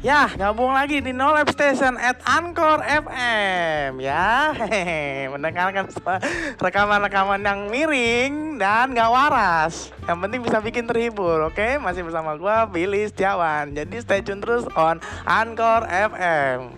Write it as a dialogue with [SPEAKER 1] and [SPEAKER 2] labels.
[SPEAKER 1] Ya, gabung lagi di No Lab Station at Anchor FM ya. Hehehe, mendengarkan rekaman-rekaman yang miring dan gak waras. Yang penting bisa bikin terhibur, oke? Masih bersama gua Billy Setiawan. Jadi stay tune terus on Anchor FM.